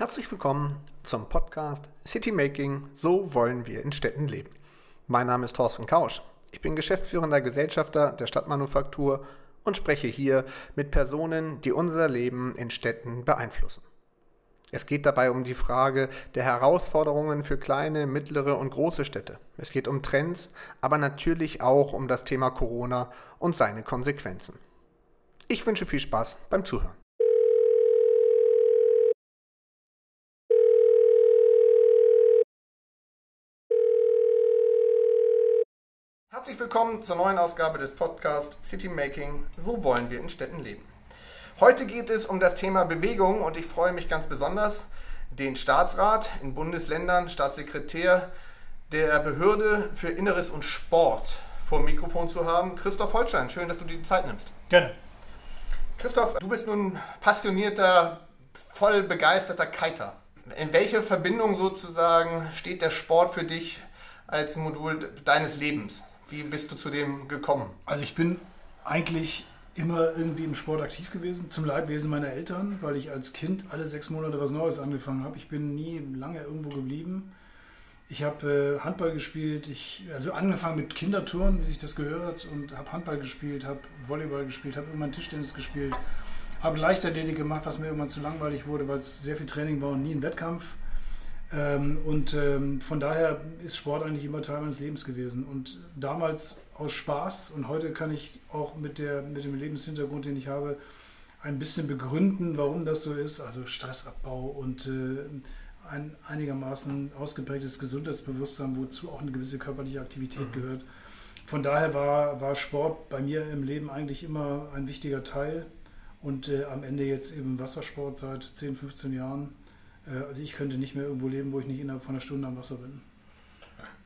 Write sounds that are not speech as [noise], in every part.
Herzlich willkommen zum Podcast City Making, so wollen wir in Städten leben. Mein Name ist Thorsten Kausch. Ich bin geschäftsführender Gesellschafter der Stadtmanufaktur und spreche hier mit Personen, die unser Leben in Städten beeinflussen. Es geht dabei um die Frage der Herausforderungen für kleine, mittlere und große Städte. Es geht um Trends, aber natürlich auch um das Thema Corona und seine Konsequenzen. Ich wünsche viel Spaß beim Zuhören. Herzlich willkommen zur neuen Ausgabe des Podcasts City Making. So wollen wir in Städten leben. Heute geht es um das Thema Bewegung und ich freue mich ganz besonders, den Staatsrat in Bundesländern, Staatssekretär der Behörde für Inneres und Sport vor dem Mikrofon zu haben. Christoph Holstein, schön, dass du dir die Zeit nimmst. Gerne. Christoph, du bist nun passionierter, voll begeisterter Kiter. In welcher Verbindung sozusagen steht der Sport für dich als Modul deines Lebens? Wie bist du zu dem gekommen? Also ich bin eigentlich immer irgendwie im Sport aktiv gewesen, zum Leidwesen meiner Eltern, weil ich als Kind alle sechs Monate was Neues angefangen habe. Ich bin nie lange irgendwo geblieben. Ich habe äh, Handball gespielt, ich, also angefangen mit Kindertouren, wie sich das gehört, und habe Handball gespielt, habe Volleyball gespielt, habe irgendwann Tischtennis gespielt, habe Leichtathletik gemacht, was mir irgendwann zu langweilig wurde, weil es sehr viel Training war und nie ein Wettkampf. Ähm, und ähm, von daher ist Sport eigentlich immer Teil meines Lebens gewesen. Und damals aus Spaß und heute kann ich auch mit, der, mit dem Lebenshintergrund, den ich habe, ein bisschen begründen, warum das so ist. Also Stressabbau und äh, ein einigermaßen ausgeprägtes Gesundheitsbewusstsein, wozu auch eine gewisse körperliche Aktivität mhm. gehört. Von daher war, war Sport bei mir im Leben eigentlich immer ein wichtiger Teil und äh, am Ende jetzt eben Wassersport seit 10, 15 Jahren. Äh, also ich könnte nicht mehr irgendwo leben, wo ich nicht innerhalb von einer Stunde am Wasser bin.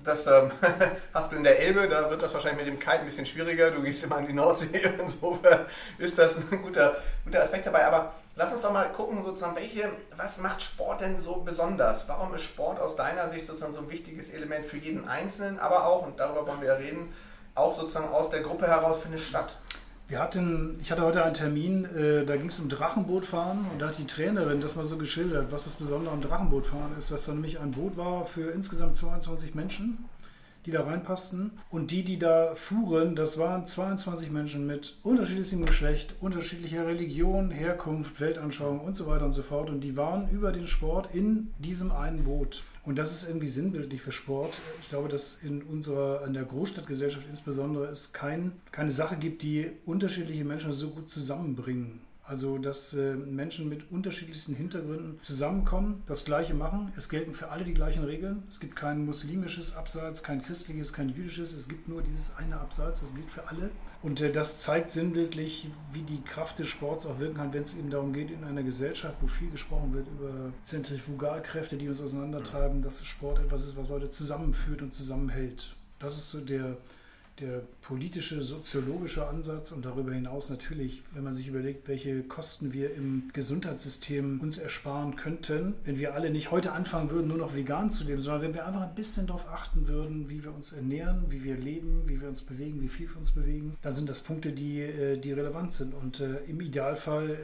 Das ähm, [laughs] hast du in der Elbe, da wird das wahrscheinlich mit dem Kite ein bisschen schwieriger. Du gehst immer an die Nordsee, [laughs] insofern ist das ein guter, guter Aspekt dabei. Aber lass uns doch mal gucken, sozusagen, welche, was macht Sport denn so besonders? Warum ist Sport aus deiner Sicht sozusagen so ein wichtiges Element für jeden Einzelnen, aber auch, und darüber wollen wir ja reden, auch sozusagen aus der Gruppe heraus für eine Stadt? Wir hatten, ich hatte heute einen Termin, äh, da ging es um Drachenbootfahren und da hat die Trainerin das mal so geschildert, was das Besondere am Drachenbootfahren ist, dass da nämlich ein Boot war für insgesamt 22 Menschen, die da reinpassten. Und die, die da fuhren, das waren 22 Menschen mit unterschiedlichem Geschlecht, unterschiedlicher Religion, Herkunft, Weltanschauung und so weiter und so fort. Und die waren über den Sport in diesem einen Boot. Und das ist irgendwie sinnbildlich für Sport. Ich glaube, dass in unserer, in der Großstadtgesellschaft insbesondere es kein, keine Sache gibt, die unterschiedliche Menschen so gut zusammenbringen. Also, dass äh, Menschen mit unterschiedlichsten Hintergründen zusammenkommen, das Gleiche machen. Es gelten für alle die gleichen Regeln. Es gibt kein muslimisches Abseits, kein christliches, kein jüdisches. Es gibt nur dieses eine Abseits. Das gilt für alle. Und äh, das zeigt sinnbildlich, wie die Kraft des Sports auch wirken kann, wenn es eben darum geht, in einer Gesellschaft, wo viel gesprochen wird über Zentrifugalkräfte, die uns auseinandertreiben, dass Sport etwas ist, was Leute zusammenführt und zusammenhält. Das ist so der, der politische, soziologische Ansatz und darüber hinaus natürlich, wenn man sich überlegt, welche Kosten wir im Gesundheitssystem uns ersparen könnten, wenn wir alle nicht heute anfangen würden, nur noch vegan zu leben, sondern wenn wir einfach ein bisschen darauf achten würden, wie wir uns ernähren, wie wir leben, wie wir uns bewegen, wie viel wir uns bewegen, dann sind das Punkte, die, äh, die relevant sind. Und äh, im Idealfall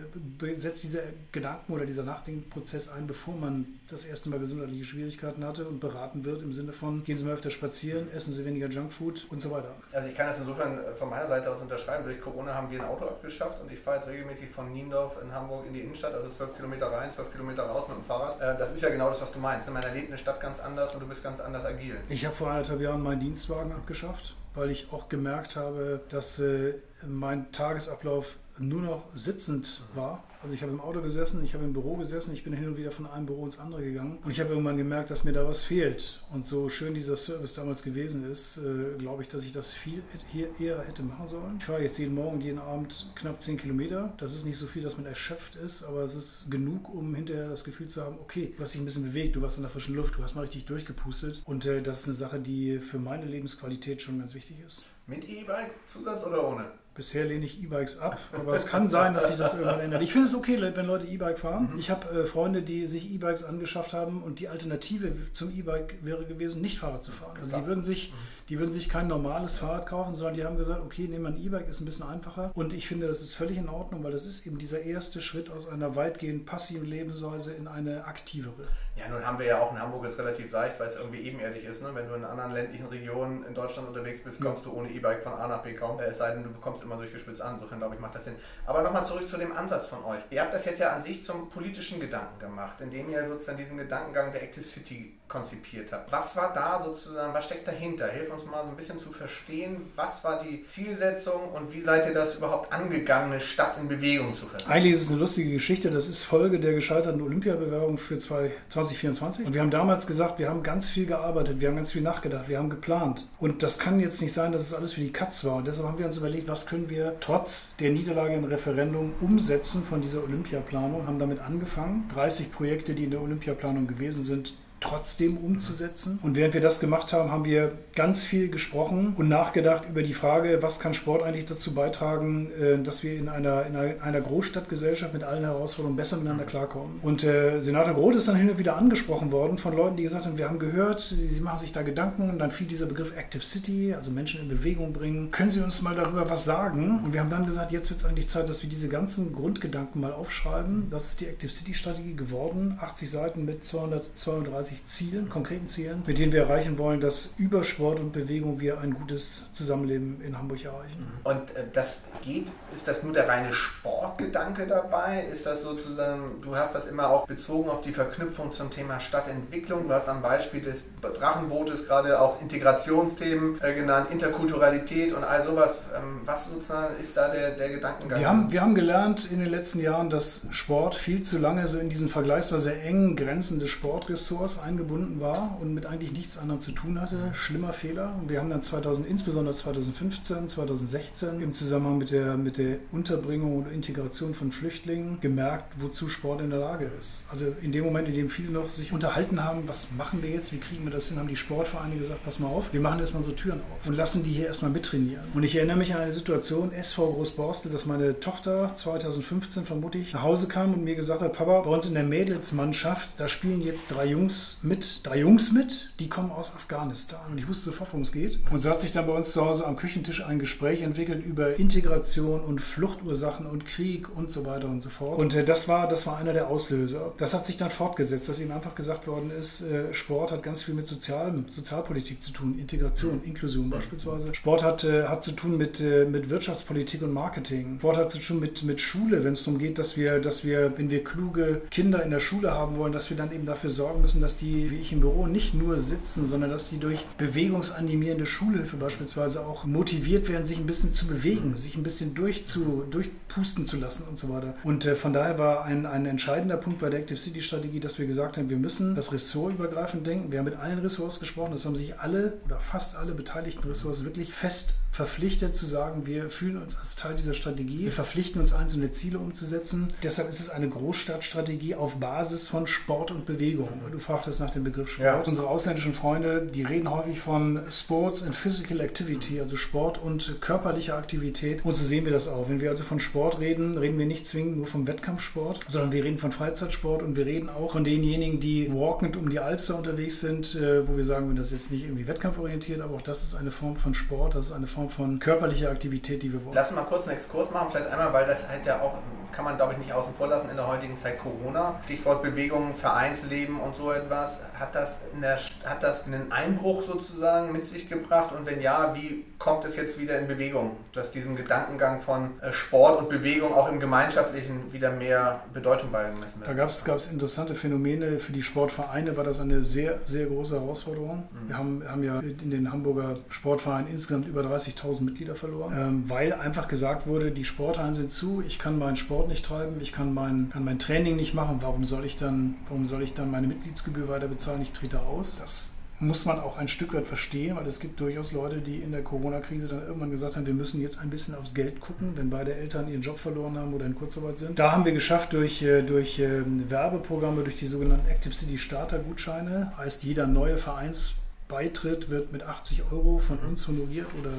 setzt dieser Gedanken oder dieser Nachdenkprozess ein, bevor man das erste Mal gesundheitliche Schwierigkeiten hatte und beraten wird im Sinne von, gehen Sie mal öfter spazieren, essen Sie weniger Junkfood und so weiter. Also ich kann das insofern äh, von meiner Seite aus unterschreiben. Durch Corona haben wir ein Auto abgeschafft und ich fahre jetzt regelmäßig von Niendorf in Hamburg in die Innenstadt, also 12 Kilometer rein, 12 Kilometer raus mit dem Fahrrad. Äh, das ist ja genau das, was du meinst. Man erlebt eine Stadt ganz anders und du bist ganz anders agil. Ich habe vor anderthalb Jahren meinen Dienstwagen abgeschafft, weil ich auch gemerkt habe, dass äh, mein Tagesablauf nur noch sitzend war also ich habe im Auto gesessen, ich habe im Büro gesessen, ich bin hin und wieder von einem Büro ins andere gegangen und ich habe irgendwann gemerkt, dass mir da was fehlt. Und so schön dieser Service damals gewesen ist, äh, glaube ich, dass ich das viel hier eher hätte machen sollen. Ich fahre jetzt jeden Morgen jeden Abend knapp 10 Kilometer. Das ist nicht so viel, dass man erschöpft ist, aber es ist genug, um hinterher das Gefühl zu haben, okay, du hast dich ein bisschen bewegt, du warst in der frischen Luft, du hast mal richtig durchgepustet. Und äh, das ist eine Sache, die für meine Lebensqualität schon ganz wichtig ist. Mit E-Bike, Zusatz oder ohne? Bisher lehne ich E-Bikes ab, aber es kann sein, dass sich das irgendwann ändert. Ich finde es okay, wenn Leute E-Bike fahren. Mhm. Ich habe äh, Freunde, die sich E-Bikes angeschafft haben und die Alternative zum E-Bike wäre gewesen, nicht Fahrrad zu fahren. Also die würden sich, die würden sich kein normales Fahrrad kaufen, sondern die haben gesagt, okay, nehmen wir ein E-Bike, ist ein bisschen einfacher. Und ich finde, das ist völlig in Ordnung, weil das ist eben dieser erste Schritt aus einer weitgehend passiven Lebensweise in eine aktivere. Ja, nun haben wir ja auch in Hamburg es relativ leicht, weil es irgendwie ebenerdig ist. Ne? Wenn du in anderen ländlichen Regionen in Deutschland unterwegs bist, kommst ja. du ohne E-Bike von A nach B kaum. Es sei denn, du bekommst immer durchgespitzt an. Insofern glaube ich, macht das Sinn. Aber nochmal zurück zu dem Ansatz von euch. Ihr habt das jetzt ja an sich zum politischen Gedanken gemacht, indem ihr sozusagen diesen Gedankengang der Active City konzipiert habt. Was war da sozusagen, was steckt dahinter? Hilf uns mal so ein bisschen zu verstehen, was war die Zielsetzung und wie seid ihr das überhaupt angegangen, eine Stadt in Bewegung zu versetzen? Eigentlich ist es eine lustige Geschichte. Das ist Folge der gescheiterten Olympiabewerbung für 2024. Und wir haben damals gesagt, wir haben ganz viel gearbeitet, wir haben ganz viel nachgedacht, wir haben geplant. Und das kann jetzt nicht sein, dass es alles für die Katz war. Und deshalb haben wir uns überlegt, was können wir trotz der Niederlage im Referendum umsetzen von dieser Olympiaplanung, haben damit angefangen. 30 Projekte, die in der Olympiaplanung gewesen sind, trotzdem umzusetzen. Und während wir das gemacht haben, haben wir ganz viel gesprochen und nachgedacht über die Frage, was kann Sport eigentlich dazu beitragen, äh, dass wir in einer, in einer Großstadtgesellschaft mit allen Herausforderungen besser miteinander klarkommen. Und äh, Senator Groth ist dann hin und wieder angesprochen worden von Leuten, die gesagt haben, wir haben gehört, Sie, Sie machen sich da Gedanken und dann fiel dieser Begriff Active City, also Menschen in Bewegung bringen. Können Sie uns mal darüber was sagen? Und wir haben dann gesagt, jetzt wird es eigentlich Zeit, dass wir diese ganzen Grundgedanken mal aufschreiben. Das ist die Active City Strategie geworden, 80 Seiten mit 232 30 Zielen, konkreten Zielen, mit denen wir erreichen wollen, dass über Sport und Bewegung wir ein gutes Zusammenleben in Hamburg erreichen. Und äh, das geht, ist das nur der reine Sportgedanke dabei? Ist das sozusagen, du hast das immer auch bezogen auf die Verknüpfung zum Thema Stadtentwicklung. Du hast am Beispiel des Drachenbootes gerade auch Integrationsthemen äh, genannt, Interkulturalität und all sowas. Ähm, was sozusagen ist da der, der Gedankengang? Wir haben, wir haben gelernt in den letzten Jahren, dass Sport viel zu lange so in diesen vergleichsweise engen Grenzen des Sportressorts eingebunden war und mit eigentlich nichts anderem zu tun hatte. Schlimmer Fehler. Wir haben dann 2000, insbesondere 2015, 2016 im Zusammenhang mit der, mit der Unterbringung und Integration von Flüchtlingen gemerkt, wozu Sport in der Lage ist. Also in dem Moment, in dem viele noch sich unterhalten haben, was machen wir jetzt, wie kriegen wir das hin, haben die Sportvereine gesagt, pass mal auf, wir machen erstmal so Türen auf und lassen die hier erstmal mittrainieren. Und ich erinnere mich an eine Situation, SV Großborstel, dass meine Tochter 2015 vermutlich nach Hause kam und mir gesagt hat, Papa, bei uns in der Mädelsmannschaft, da spielen jetzt drei Jungs mit, drei Jungs mit, die kommen aus Afghanistan. Und ich wusste sofort, worum es geht. Und so hat sich dann bei uns zu Hause am Küchentisch ein Gespräch entwickelt über Integration und Fluchtursachen und Krieg und so weiter und so fort. Und äh, das, war, das war einer der Auslöser. Das hat sich dann fortgesetzt, dass ihm einfach gesagt worden ist, äh, Sport hat ganz viel mit Sozialem, Sozialpolitik zu tun, Integration, Inklusion beispielsweise. Sport hat, äh, hat zu tun mit, äh, mit Wirtschaftspolitik und Marketing. Sport hat zu tun mit, mit Schule, wenn es darum geht, dass wir, dass wir, wenn wir kluge Kinder in der Schule haben wollen, dass wir dann eben dafür sorgen müssen, dass die, wie ich im Büro, nicht nur sitzen, sondern dass die durch bewegungsanimierende Schulhilfe beispielsweise auch motiviert werden, sich ein bisschen zu bewegen, sich ein bisschen durchzu, durchpusten zu lassen und so weiter. Und äh, von daher war ein, ein entscheidender Punkt bei der Active City Strategie, dass wir gesagt haben, wir müssen das ressortübergreifend denken. Wir haben mit allen Ressorts gesprochen, das haben sich alle oder fast alle beteiligten Ressorts wirklich fest verpflichtet zu sagen, wir fühlen uns als Teil dieser Strategie, wir verpflichten uns einzelne Ziele umzusetzen. Deshalb ist es eine Großstadtstrategie auf Basis von Sport und Bewegung. Du fragtest es nach dem Begriff Sport. Ja. Unsere ausländischen Freunde, die reden häufig von Sports and Physical Activity, also Sport und körperlicher Aktivität. Und so sehen wir das auch. Wenn wir also von Sport reden, reden wir nicht zwingend nur vom Wettkampfsport, sondern wir reden von Freizeitsport und wir reden auch von denjenigen, die walkend um die Alster unterwegs sind, äh, wo wir sagen, das ist jetzt nicht irgendwie wettkampforientiert, aber auch das ist eine Form von Sport, das ist eine Form von körperlicher Aktivität, die wir wollen. Lass mal kurz einen Exkurs machen, vielleicht einmal, weil das halt ja auch kann man, glaube ich, nicht außen vor lassen in der heutigen Zeit Corona. Stichwort Bewegung, Vereinsleben und so etwas. Hat das, der, hat das einen Einbruch sozusagen mit sich gebracht? Und wenn ja, wie kommt es jetzt wieder in Bewegung, dass diesem Gedankengang von äh, Sport und Bewegung auch im Gemeinschaftlichen wieder mehr Bedeutung beigemessen wird? Da gab es interessante Phänomene. Für die Sportvereine war das eine sehr, sehr große Herausforderung. Mhm. Wir haben, haben ja in den Hamburger Sportvereinen insgesamt über 30.000 Mitglieder verloren, ähm, weil einfach gesagt wurde, die Sporthallen sind zu, ich kann meinen Sport nicht treiben, ich kann mein, kann mein Training nicht machen, warum soll ich dann, warum soll ich dann meine Mitgliedsgebühr weiter bezahlen? Ich trete aus. Das muss man auch ein Stück weit verstehen, weil es gibt durchaus Leute, die in der Corona-Krise dann irgendwann gesagt haben, wir müssen jetzt ein bisschen aufs Geld gucken, wenn beide Eltern ihren Job verloren haben oder in Kurzarbeit sind. Da haben wir geschafft durch, äh, durch ähm, Werbeprogramme, durch die sogenannten Active City Starter Gutscheine, heißt jeder neue Vereinsbeitritt wird mit 80 Euro von uns honoriert oder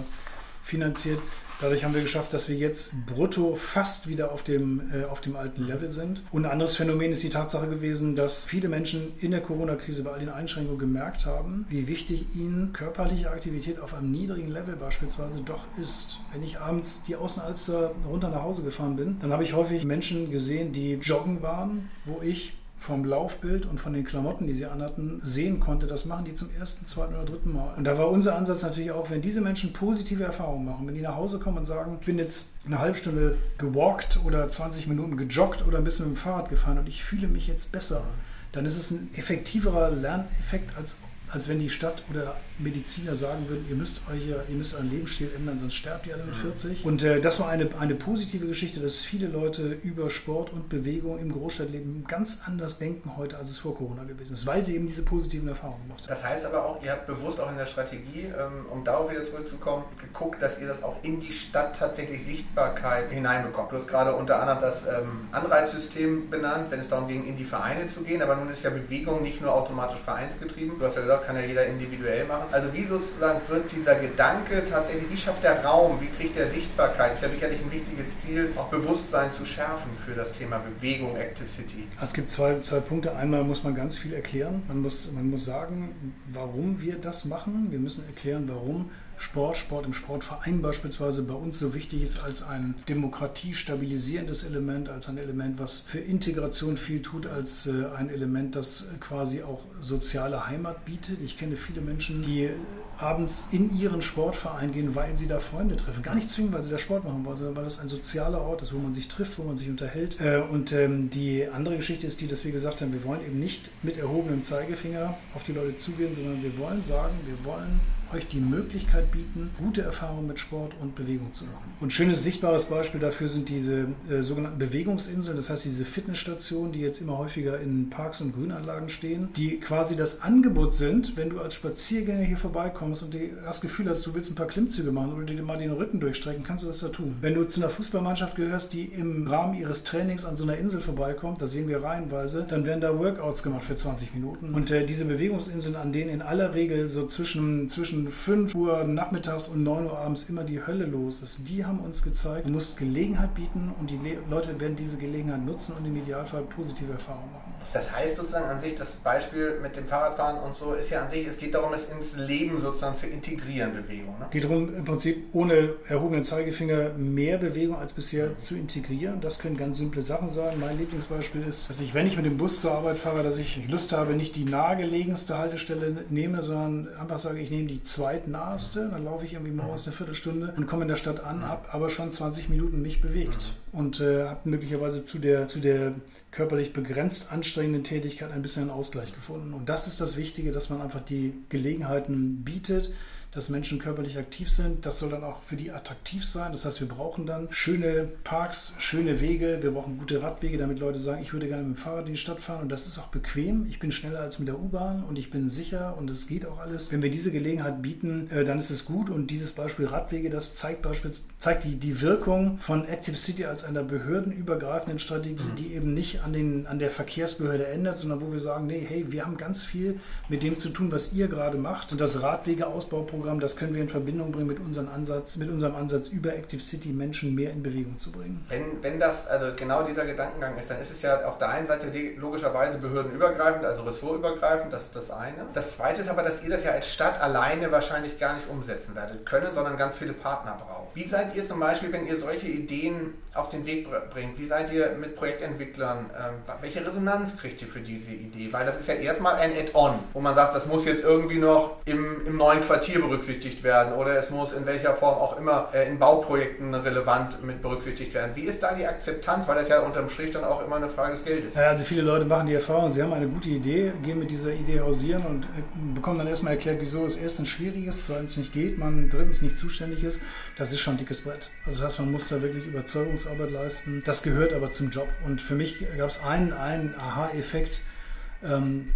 finanziert. Dadurch haben wir geschafft, dass wir jetzt brutto fast wieder auf dem, äh, auf dem alten Level sind. Und ein anderes Phänomen ist die Tatsache gewesen, dass viele Menschen in der Corona-Krise bei all den Einschränkungen gemerkt haben, wie wichtig ihnen körperliche Aktivität auf einem niedrigen Level beispielsweise doch ist. Wenn ich abends die Außenalster runter nach Hause gefahren bin, dann habe ich häufig Menschen gesehen, die joggen waren, wo ich vom Laufbild und von den Klamotten, die sie anhatten, sehen konnte, das machen die zum ersten, zweiten oder dritten Mal. Und da war unser Ansatz natürlich auch, wenn diese Menschen positive Erfahrungen machen, wenn die nach Hause kommen und sagen, ich bin jetzt eine halbe Stunde gewalkt oder 20 Minuten gejoggt oder ein bisschen mit dem Fahrrad gefahren und ich fühle mich jetzt besser, dann ist es ein effektiverer Lerneffekt, als als wenn die Stadt oder Mediziner sagen würden, ihr müsst euch ihr müsst euren Lebensstil ändern, sonst sterbt ihr alle mit 40. Mhm. Und äh, das war eine, eine positive Geschichte, dass viele Leute über Sport und Bewegung im Großstadtleben ganz anders denken heute, als es vor Corona gewesen ist, weil sie eben diese positiven Erfahrungen gemacht haben. Das heißt aber auch, ihr habt bewusst auch in der Strategie, ähm, um darauf wieder zurückzukommen, geguckt, dass ihr das auch in die Stadt tatsächlich Sichtbarkeit hineinbekommt. Du hast gerade unter anderem das ähm, Anreizsystem benannt, wenn es darum ging, in die Vereine zu gehen, aber nun ist ja Bewegung nicht nur automatisch vereinsgetrieben. Du hast ja gesagt, kann ja jeder individuell machen. Also wie sozusagen wird dieser Gedanke tatsächlich, wie schafft der Raum, wie kriegt der Sichtbarkeit? Ist ja sicherlich ein wichtiges Ziel, auch Bewusstsein zu schärfen für das Thema Bewegung, Active City. Es gibt zwei, zwei Punkte. Einmal muss man ganz viel erklären. Man muss, man muss sagen, warum wir das machen. Wir müssen erklären, warum Sport, Sport im Sportverein beispielsweise bei uns so wichtig ist als ein demokratiestabilisierendes Element, als ein Element, was für Integration viel tut, als äh, ein Element, das quasi auch soziale Heimat bietet. Ich kenne viele Menschen, die abends in ihren Sportverein gehen, weil sie da Freunde treffen. Gar nicht zwingend, weil sie da Sport machen wollen, sondern weil das ein sozialer Ort ist, wo man sich trifft, wo man sich unterhält. Äh, und ähm, die andere Geschichte ist die, dass wir gesagt haben, wir wollen eben nicht mit erhobenem Zeigefinger auf die Leute zugehen, sondern wir wollen sagen, wir wollen euch die Möglichkeit bieten, gute Erfahrungen mit Sport und Bewegung zu machen. Und schönes sichtbares Beispiel dafür sind diese äh, sogenannten Bewegungsinseln, das heißt diese Fitnessstationen, die jetzt immer häufiger in Parks und Grünanlagen stehen, die quasi das Angebot sind, wenn du als Spaziergänger hier vorbeikommst und das Gefühl hast, du willst ein paar Klimmzüge machen oder dir mal den Rücken durchstrecken, kannst du das da tun. Wenn du zu einer Fußballmannschaft gehörst, die im Rahmen ihres Trainings an so einer Insel vorbeikommt, das sehen wir reihenweise, dann werden da Workouts gemacht für 20 Minuten. Und äh, diese Bewegungsinseln, an denen in aller Regel so zwischen, zwischen 5 Uhr nachmittags und 9 Uhr abends immer die Hölle los ist. Die haben uns gezeigt, du musst Gelegenheit bieten und die Leute werden diese Gelegenheit nutzen und im Idealfall positive Erfahrungen machen. Das heißt sozusagen an sich, das Beispiel mit dem Fahrradfahren und so ist ja an sich, es geht darum, es ins Leben sozusagen zu integrieren, Bewegung. Ne? Geht darum, im Prinzip ohne erhobenen Zeigefinger mehr Bewegung als bisher mhm. zu integrieren. Das können ganz simple Sachen sein. Mein Lieblingsbeispiel ist, dass ich, wenn ich mit dem Bus zur Arbeit fahre, dass ich Lust habe, nicht die nahegelegenste Haltestelle nehme, sondern einfach sage, ich nehme die zweitnaheste. Dann laufe ich irgendwie morgens eine Viertelstunde und komme in der Stadt an, habe aber schon 20 Minuten mich bewegt mhm. Und äh, habe möglicherweise zu der, zu der körperlich begrenzt anstrengenden Tätigkeit ein bisschen einen Ausgleich gefunden. Und das ist das Wichtige, dass man einfach die Gelegenheiten bietet, dass Menschen körperlich aktiv sind. Das soll dann auch für die attraktiv sein. Das heißt, wir brauchen dann schöne Parks, schöne Wege. Wir brauchen gute Radwege, damit Leute sagen, ich würde gerne mit dem Fahrrad in die Stadt fahren. Und das ist auch bequem. Ich bin schneller als mit der U-Bahn und ich bin sicher und es geht auch alles. Wenn wir diese Gelegenheit bieten, äh, dann ist es gut. Und dieses Beispiel Radwege, das zeigt, zeigt die, die Wirkung von Active City als einer behördenübergreifenden Strategie, mhm. die eben nicht an, den, an der Verkehrsbehörde ändert, sondern wo wir sagen, nee, hey, wir haben ganz viel mit dem zu tun, was ihr gerade macht. Und das Radwegeausbauprogramm Programm, das können wir in Verbindung bringen mit unserem Ansatz, mit unserem Ansatz über Active City Menschen mehr in Bewegung zu bringen. Wenn, wenn das also genau dieser Gedankengang ist, dann ist es ja auf der einen Seite logischerweise behördenübergreifend, also ressortübergreifend, das ist das eine. Das zweite ist aber, dass ihr das ja als Stadt alleine wahrscheinlich gar nicht umsetzen werdet können, sondern ganz viele Partner braucht. Wie seid ihr zum Beispiel, wenn ihr solche Ideen auf den Weg bringt, wie seid ihr mit Projektentwicklern, ähm, welche Resonanz kriegt ihr für diese Idee? Weil das ist ja erstmal ein Add-on, wo man sagt, das muss jetzt irgendwie noch im, im neuen Quartier berücksichtigt werden oder es muss in welcher Form auch immer äh, in Bauprojekten relevant mit berücksichtigt werden. Wie ist da die Akzeptanz? Weil das ja unterm Strich dann auch immer eine Frage des Geldes. Ja, also viele Leute machen die Erfahrung, sie haben eine gute Idee, gehen mit dieser Idee hausieren und äh, bekommen dann erstmal erklärt, wieso es erstens schwierig ist, zweitens nicht geht, man drittens nicht zuständig ist. Das ist schon ein dickes Brett. Also das heißt, man muss da wirklich Überzeugungsarbeit leisten. Das gehört aber zum Job. Und für mich gab es einen, einen Aha-Effekt,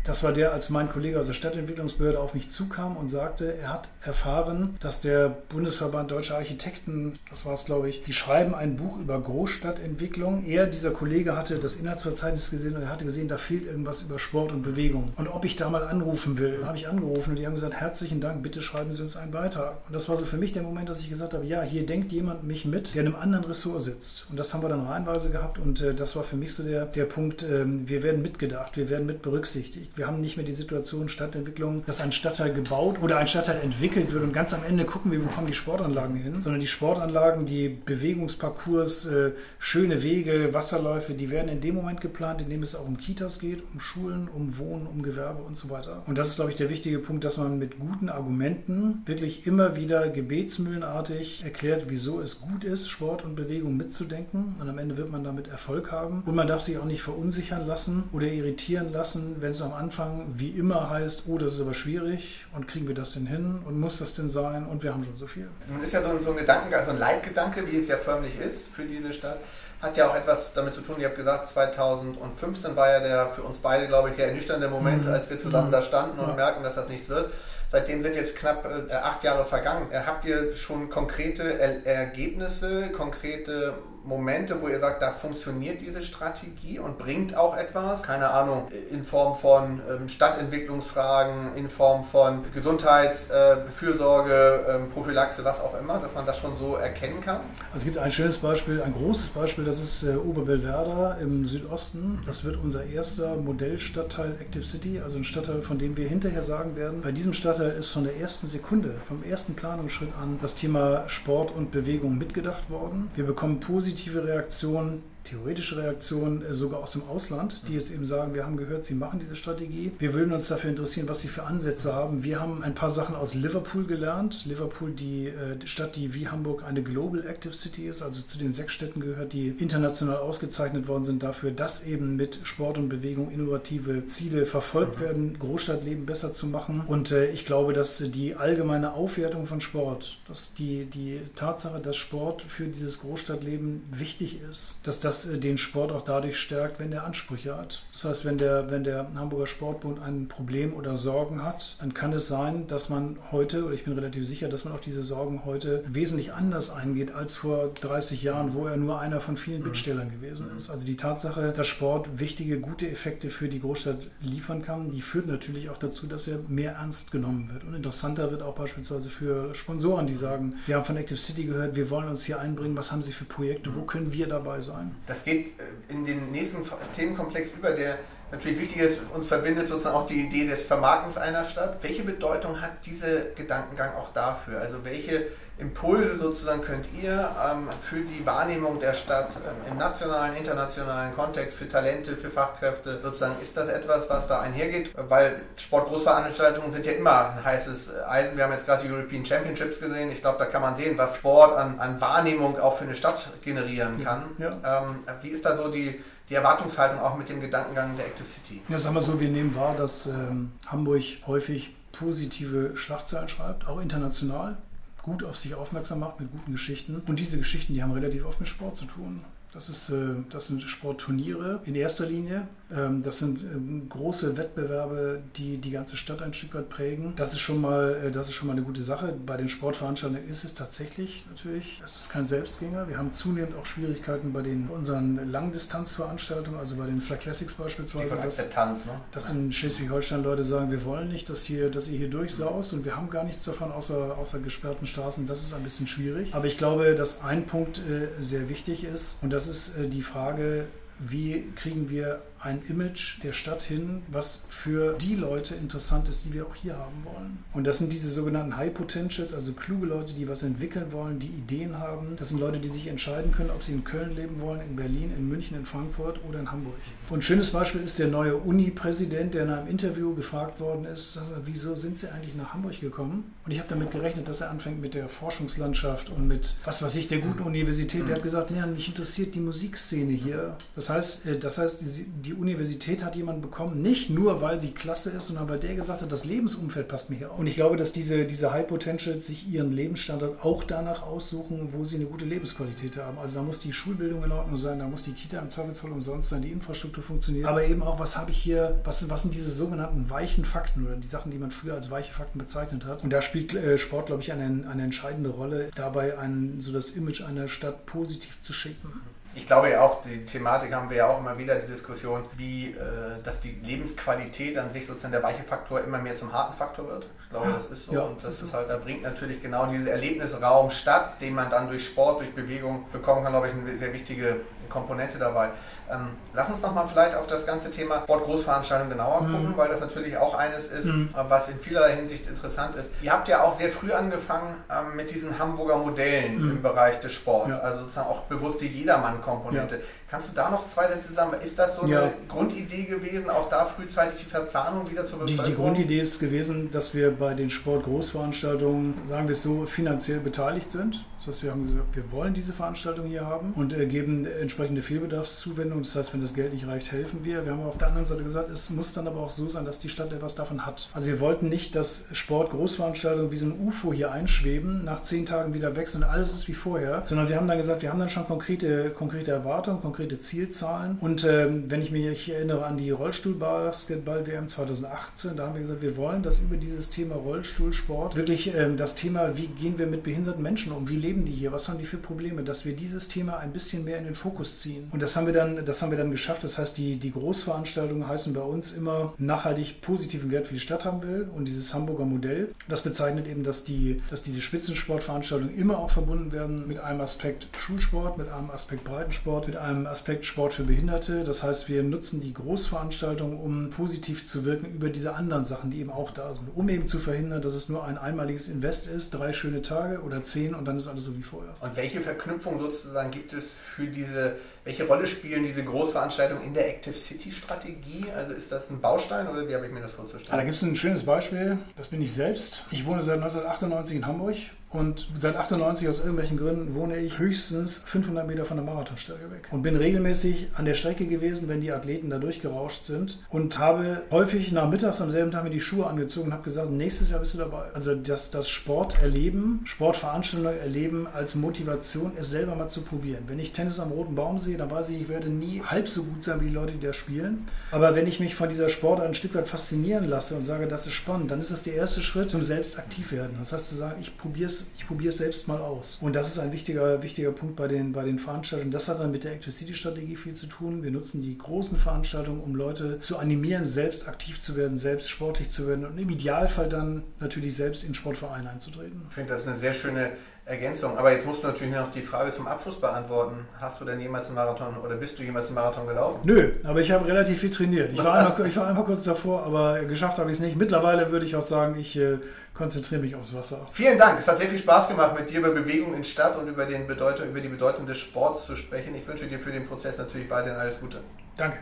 das war der, als mein Kollege aus der Stadtentwicklungsbehörde auf mich zukam und sagte, er hat erfahren, dass der Bundesverband Deutscher Architekten, das war es glaube ich, die schreiben ein Buch über Großstadtentwicklung. Er, dieser Kollege, hatte das Inhaltsverzeichnis gesehen und er hatte gesehen, da fehlt irgendwas über Sport und Bewegung. Und ob ich da mal anrufen will, habe ich angerufen und die haben gesagt, herzlichen Dank, bitte schreiben Sie uns einen Beitrag. Und das war so für mich der Moment, dass ich gesagt habe, ja, hier denkt jemand mich mit, der in einem anderen Ressort sitzt. Und das haben wir dann reihenweise gehabt und äh, das war für mich so der, der Punkt, äh, wir werden mitgedacht, wir werden mit berücksichtigt. Wir haben nicht mehr die Situation Stadtentwicklung, dass ein Stadtteil gebaut oder ein Stadtteil entwickelt wird und ganz am Ende gucken wir, wo kommen die Sportanlagen hin, sondern die Sportanlagen, die Bewegungsparcours, äh, schöne Wege, Wasserläufe, die werden in dem Moment geplant, in dem es auch um Kitas geht, um Schulen, um Wohnen, um Gewerbe und so weiter. Und das ist, glaube ich, der wichtige Punkt, dass man mit guten Argumenten wirklich immer wieder gebetsmühlenartig erklärt, wieso es gut ist, Sport und Bewegung mitzudenken. Und am Ende wird man damit Erfolg haben. Und man darf sich auch nicht verunsichern lassen oder irritieren lassen, wenn es am Anfang wie immer heißt, oh, das ist aber schwierig und kriegen wir das denn hin und muss das denn sein und wir haben schon so viel. Nun ist ja so ein, so ein Gedankengang, so ein Leitgedanke, wie es ja förmlich ist für diese Stadt hat ja auch etwas damit zu tun, ich habe gesagt, 2015 war ja der für uns beide, glaube ich, sehr ernüchternde Moment, mhm. als wir zusammen mhm. da standen und ja. merken, dass das nichts wird. Seitdem sind jetzt knapp äh, acht Jahre vergangen. Habt ihr schon konkrete er Ergebnisse, konkrete Momente, wo ihr sagt, da funktioniert diese Strategie und bringt auch etwas, keine Ahnung, in Form von ähm, Stadtentwicklungsfragen, in Form von Gesundheitsfürsorge, äh, ähm, Prophylaxe, was auch immer, dass man das schon so erkennen kann? Also es gibt ein schönes Beispiel, ein großes Beispiel, das ist äh, Oberbellwerder im Südosten. Das wird unser erster Modellstadtteil Active City, also ein Stadtteil, von dem wir hinterher sagen werden, bei diesem Stadtteil ist von der ersten Sekunde, vom ersten Planungsschritt an das Thema Sport und Bewegung mitgedacht worden. Wir bekommen positive positive Reaktionen theoretische Reaktionen äh, sogar aus dem Ausland, die jetzt eben sagen, wir haben gehört, Sie machen diese Strategie. Wir würden uns dafür interessieren, was Sie für Ansätze haben. Wir haben ein paar Sachen aus Liverpool gelernt. Liverpool, die, äh, die Stadt, die wie Hamburg eine Global Active City ist, also zu den sechs Städten gehört, die international ausgezeichnet worden sind dafür, dass eben mit Sport und Bewegung innovative Ziele verfolgt mhm. werden, Großstadtleben besser zu machen. Und äh, ich glaube, dass die allgemeine Aufwertung von Sport, dass die, die Tatsache, dass Sport für dieses Großstadtleben wichtig ist, dass das das äh, den Sport auch dadurch stärkt, wenn er Ansprüche hat. Das heißt, wenn der, wenn der Hamburger Sportbund ein Problem oder Sorgen hat, dann kann es sein, dass man heute, oder ich bin relativ sicher, dass man auf diese Sorgen heute wesentlich anders eingeht als vor 30 Jahren, wo er nur einer von vielen mhm. Bittstellern gewesen ist. Also die Tatsache, dass Sport wichtige, gute Effekte für die Großstadt liefern kann, die führt natürlich auch dazu, dass er mehr ernst genommen wird. Und interessanter wird auch beispielsweise für Sponsoren, die sagen, wir haben von Active City gehört, wir wollen uns hier einbringen, was haben Sie für Projekte, wo können wir dabei sein? Das geht äh, in den nächsten Themenkomplex über, der natürlich wichtig ist, uns verbindet sozusagen auch die Idee des Vermarktens einer Stadt. Welche Bedeutung hat dieser Gedankengang auch dafür? Also welche Impulse sozusagen könnt ihr ähm, für die Wahrnehmung der Stadt ähm, im nationalen, internationalen Kontext, für Talente, für Fachkräfte sozusagen, ist das etwas, was da einhergeht? Weil Sportgroßveranstaltungen sind ja immer ein heißes Eisen. Wir haben jetzt gerade die European Championships gesehen. Ich glaube, da kann man sehen, was Sport an, an Wahrnehmung auch für eine Stadt generieren kann. Ja. Ähm, wie ist da so die, die Erwartungshaltung auch mit dem Gedankengang der Active City? Ja, sagen wir so, wir nehmen wahr, dass ähm, Hamburg häufig positive Schlagzeilen schreibt, auch international gut auf sich aufmerksam macht mit guten Geschichten. Und diese Geschichten, die haben relativ oft mit Sport zu tun. Das, ist, äh, das sind Sportturniere in erster Linie. Ähm, das sind ähm, große Wettbewerbe, die die ganze Stadt ein Stück weit prägen. Das ist schon mal, äh, das ist schon mal eine gute Sache. Bei den Sportveranstaltungen ist es tatsächlich natürlich, es ist kein Selbstgänger. Wir haben zunehmend auch Schwierigkeiten bei den unseren Langdistanzveranstaltungen, also bei den Star Classics beispielsweise. Die das, Akzeptanz, ne? Dass in Schleswig-Holstein Leute sagen, wir wollen nicht, dass, hier, dass ihr hier durchsaust und wir haben gar nichts davon außer, außer gesperrten Straßen. Das ist ein bisschen schwierig. Aber ich glaube, dass ein Punkt äh, sehr wichtig ist und das das ist äh, die Frage, wie kriegen wir ein Image der Stadt hin, was für die Leute interessant ist, die wir auch hier haben wollen. Und das sind diese sogenannten High Potentials, also kluge Leute, die was entwickeln wollen, die Ideen haben. Das sind Leute, die sich entscheiden können, ob sie in Köln leben wollen, in Berlin, in München, in Frankfurt oder in Hamburg. Und ein schönes Beispiel ist der neue Uni-Präsident, der in einem Interview gefragt worden ist, wieso sind Sie eigentlich nach Hamburg gekommen? Und ich habe damit gerechnet, dass er anfängt mit der Forschungslandschaft und mit, was weiß ich, der guten Universität. Der hat gesagt, ja, mich interessiert die Musikszene hier. Das heißt, äh, das heißt die, die Universität hat jemand bekommen, nicht nur, weil sie klasse ist, sondern weil der gesagt hat, das Lebensumfeld passt mir hier auch. Und ich glaube, dass diese, diese High Potentials sich ihren Lebensstandard auch danach aussuchen, wo sie eine gute Lebensqualität haben. Also da muss die Schulbildung in Ordnung sein, da muss die Kita im Zweifelsfall umsonst sein, die Infrastruktur funktioniert. Aber eben auch, was habe ich hier, was, was sind diese sogenannten weichen Fakten oder die Sachen, die man früher als weiche Fakten bezeichnet hat. Und da spielt äh, Sport, glaube ich, eine, eine entscheidende Rolle, dabei ein, so das Image einer Stadt positiv zu schicken ich glaube ja auch, die Thematik haben wir ja auch immer wieder, die Diskussion, wie, äh, dass die Lebensqualität an sich sozusagen der weiche Faktor immer mehr zum harten Faktor wird. Ich glaube, das ist so. Ja, und das ist, halt, da bringt natürlich genau dieser Erlebnisraum statt, den man dann durch Sport, durch Bewegung bekommen kann, glaube ich, eine sehr wichtige Komponente dabei. Ähm, lass uns nochmal vielleicht auf das ganze Thema Sportgroßveranstaltung genauer mhm. gucken, weil das natürlich auch eines ist, mhm. Äh, was in vielerlei Hinsicht interessant ist. Ihr habt ja auch sehr früh angefangen ähm, mit diesen Hamburger Modellen mhm. im Bereich des Sports, ja. also sozusagen auch bewusst die Jedermann-Komponente. Ja. Kannst du da noch zwei Sätze sagen? Ist das so eine. Grundidee gewesen, auch da frühzeitig die Verzahnung wieder zu die, die Grundidee ist gewesen, dass wir bei den Sportgroßveranstaltungen, sagen wir es so, finanziell beteiligt sind. Das heißt, wir haben gesagt, wir wollen diese Veranstaltung hier haben und äh, geben entsprechende Fehlbedarfszuwendung. Das heißt, wenn das Geld nicht reicht, helfen wir. Wir haben auf der anderen Seite gesagt, es muss dann aber auch so sein, dass die Stadt etwas davon hat. Also wir wollten nicht, dass Sportgroßveranstaltungen wie so ein UFO hier einschweben, nach zehn Tagen wieder sind und alles ist wie vorher, sondern wir haben dann gesagt, wir haben dann schon konkrete, konkrete Erwartungen, konkrete Zielzahlen. Und ähm, wenn ich mich erinnere an die Rollstuhlbasketball-WM 2018, da haben wir gesagt, wir wollen, dass über dieses Thema Rollstuhlsport wirklich ähm, das Thema, wie gehen wir mit behinderten Menschen um, wie leben leben die hier? Was haben die für Probleme? Dass wir dieses Thema ein bisschen mehr in den Fokus ziehen. Und das haben wir dann, das haben wir dann geschafft. Das heißt, die, die Großveranstaltungen heißen bei uns immer nachhaltig positiven Wert für die Stadt haben will. Und dieses Hamburger Modell, das bezeichnet eben, dass, die, dass diese Spitzensportveranstaltungen immer auch verbunden werden mit einem Aspekt Schulsport, mit einem Aspekt Breitensport, mit einem Aspekt Sport für Behinderte. Das heißt, wir nutzen die Großveranstaltungen, um positiv zu wirken über diese anderen Sachen, die eben auch da sind. Um eben zu verhindern, dass es nur ein einmaliges Invest ist, drei schöne Tage oder zehn und dann ist alles so wie vorher. Und welche Verknüpfung sozusagen gibt es für diese, welche Rolle spielen diese Großveranstaltungen in der Active City Strategie? Also ist das ein Baustein oder wie habe ich mir das vorzustellen? Ah, da gibt es ein schönes Beispiel, das bin ich selbst. Ich wohne seit 1998 in Hamburg und seit 98 aus irgendwelchen Gründen wohne ich höchstens 500 Meter von der Marathonstrecke weg. Und bin regelmäßig an der Strecke gewesen, wenn die Athleten da durchgerauscht sind. Und habe häufig nachmittags am selben Tag mir die Schuhe angezogen und habe gesagt, nächstes Jahr bist du dabei. Also das, das Sport erleben, Sportveranstaltungen erleben als Motivation, es selber mal zu probieren. Wenn ich Tennis am Roten Baum sehe, dann weiß ich, ich werde nie halb so gut sein wie die Leute, die da spielen. Aber wenn ich mich von dieser Sportart ein Stück weit faszinieren lasse und sage, das ist spannend, dann ist das der erste Schritt zum selbst aktiv werden. Das heißt zu sagen, ich probiere es ich probiere es selbst mal aus. Und das ist ein wichtiger, wichtiger Punkt bei den, bei den Veranstaltungen. Das hat dann mit der Active City Strategie viel zu tun. Wir nutzen die großen Veranstaltungen, um Leute zu animieren, selbst aktiv zu werden, selbst sportlich zu werden und im Idealfall dann natürlich selbst in Sportvereine einzutreten. Ich finde das eine sehr schöne Ergänzung. Aber jetzt musst du natürlich noch die Frage zum Abschluss beantworten. Hast du denn jemals einen Marathon oder bist du jemals einen Marathon gelaufen? Nö, aber ich habe relativ viel trainiert. Ich war [laughs] einmal, ich war einmal kurz davor, aber geschafft habe ich es nicht. Mittlerweile würde ich auch sagen, ich äh, konzentriere mich aufs Wasser. Vielen Dank. Es hat sehr viel Spaß gemacht, mit dir über Bewegung in Stadt und über, den Bedeutung, über die Bedeutung des Sports zu sprechen. Ich wünsche dir für den Prozess natürlich weiterhin alles Gute. Danke.